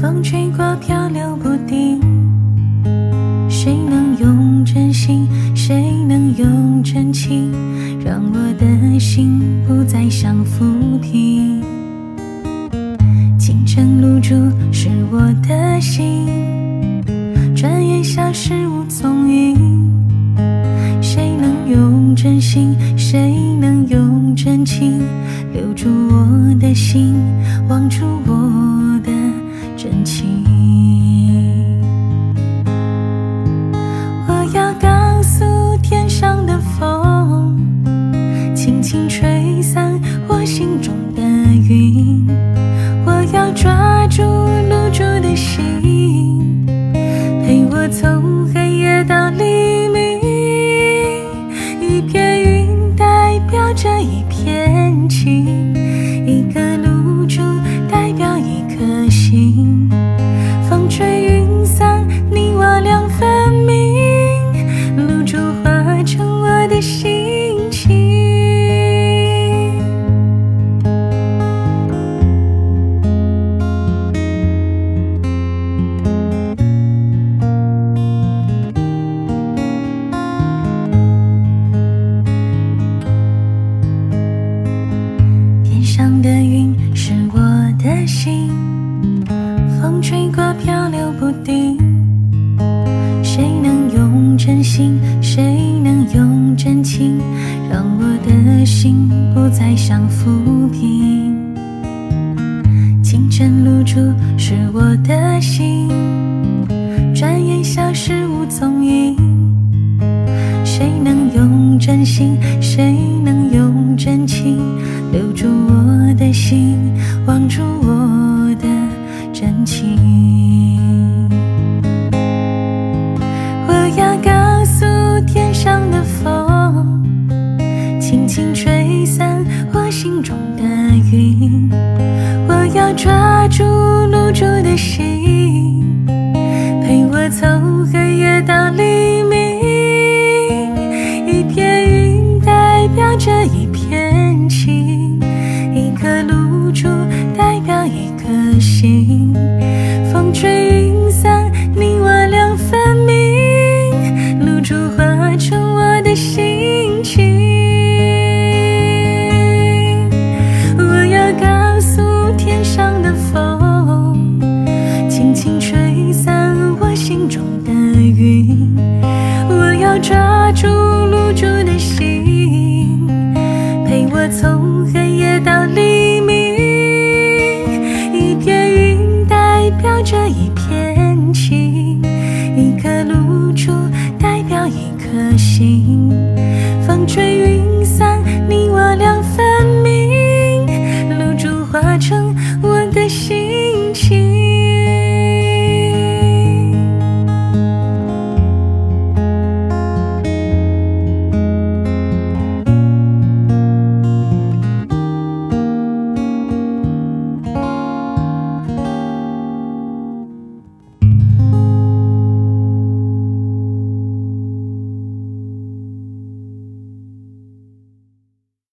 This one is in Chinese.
风吹过飘流不定谁能用真心谁能用真情让我的心不再像浮萍清晨露珠是我的心转眼消失无踪影谁能用真心谁能用真情留住我的心望住我的轻吹散我心中的云。我要抓住露珠的心，陪我从黑夜到黎明。一片云代表着一片情，上的云是我的心，风吹过飘流不定。谁能用真心？谁能用真情，让我的心不再像浮萍？清晨露珠是我的心，转眼消失无踪影。谁能用真心？谁轻吹散我心中的云。我要抓住露珠的心。我从黑夜到黎明。